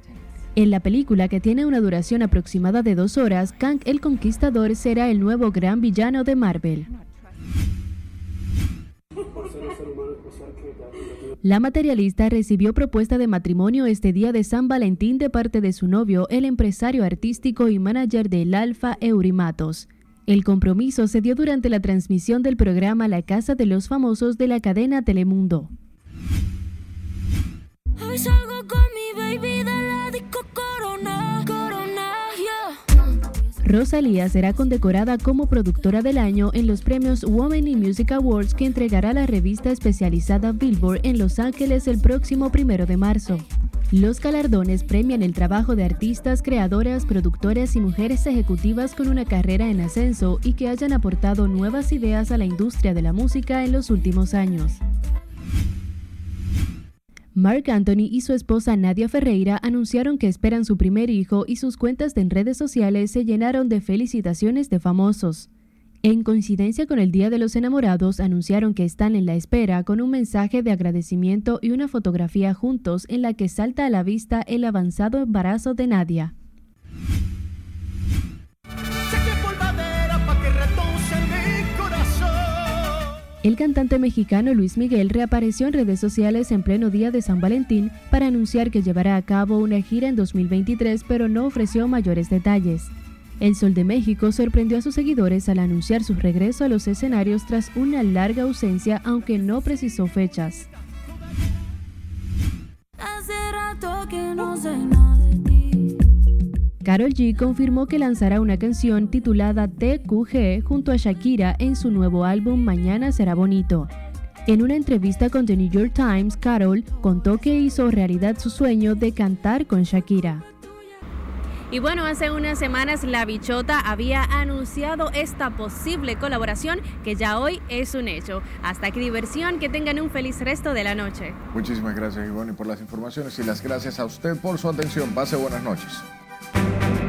Speaker 50: En la película, que tiene una duración aproximada de dos horas, Kang el Conquistador será el nuevo gran villano de Marvel. La materialista recibió propuesta de matrimonio este día de San Valentín de parte de su novio, el empresario artístico y manager del Alfa Eurimatos. El compromiso se dio durante la transmisión del programa La Casa de los Famosos de la cadena Telemundo.
Speaker 51: Hoy salgo con mi baby de la
Speaker 50: Rosalía será condecorada como productora del año en los premios Women in Music Awards que entregará la revista especializada Billboard en Los Ángeles el próximo primero de marzo. Los galardones premian el trabajo de artistas, creadoras, productoras y mujeres ejecutivas con una carrera en ascenso y que hayan aportado nuevas ideas a la industria de la música en los últimos años. Mark Anthony y su esposa Nadia Ferreira anunciaron que esperan su primer hijo y sus cuentas en redes sociales se llenaron de felicitaciones de famosos. En coincidencia con el Día de los Enamorados, anunciaron que están en la espera con un mensaje de agradecimiento y una fotografía juntos en la que salta a la vista el avanzado embarazo de Nadia. El cantante mexicano Luis Miguel reapareció en redes sociales en pleno día de San Valentín para anunciar que llevará a cabo una gira en 2023, pero no ofreció mayores detalles. El Sol de México sorprendió a sus seguidores al anunciar su regreso a los escenarios tras una larga ausencia, aunque no precisó fechas.
Speaker 51: Hace rato que no de ti.
Speaker 50: Carol G confirmó que lanzará una canción titulada TQG junto a Shakira en su nuevo álbum Mañana será bonito. En una entrevista con The New York Times, Carol contó que hizo realidad su sueño de cantar con Shakira.
Speaker 48: Y bueno, hace unas semanas La Bichota había anunciado esta posible colaboración que ya hoy es un hecho. Hasta aquí diversión, que tengan un feliz resto de la noche.
Speaker 2: Muchísimas gracias, Ivonne, por las informaciones y las gracias a usted por su atención. Pase buenas noches. Thank you.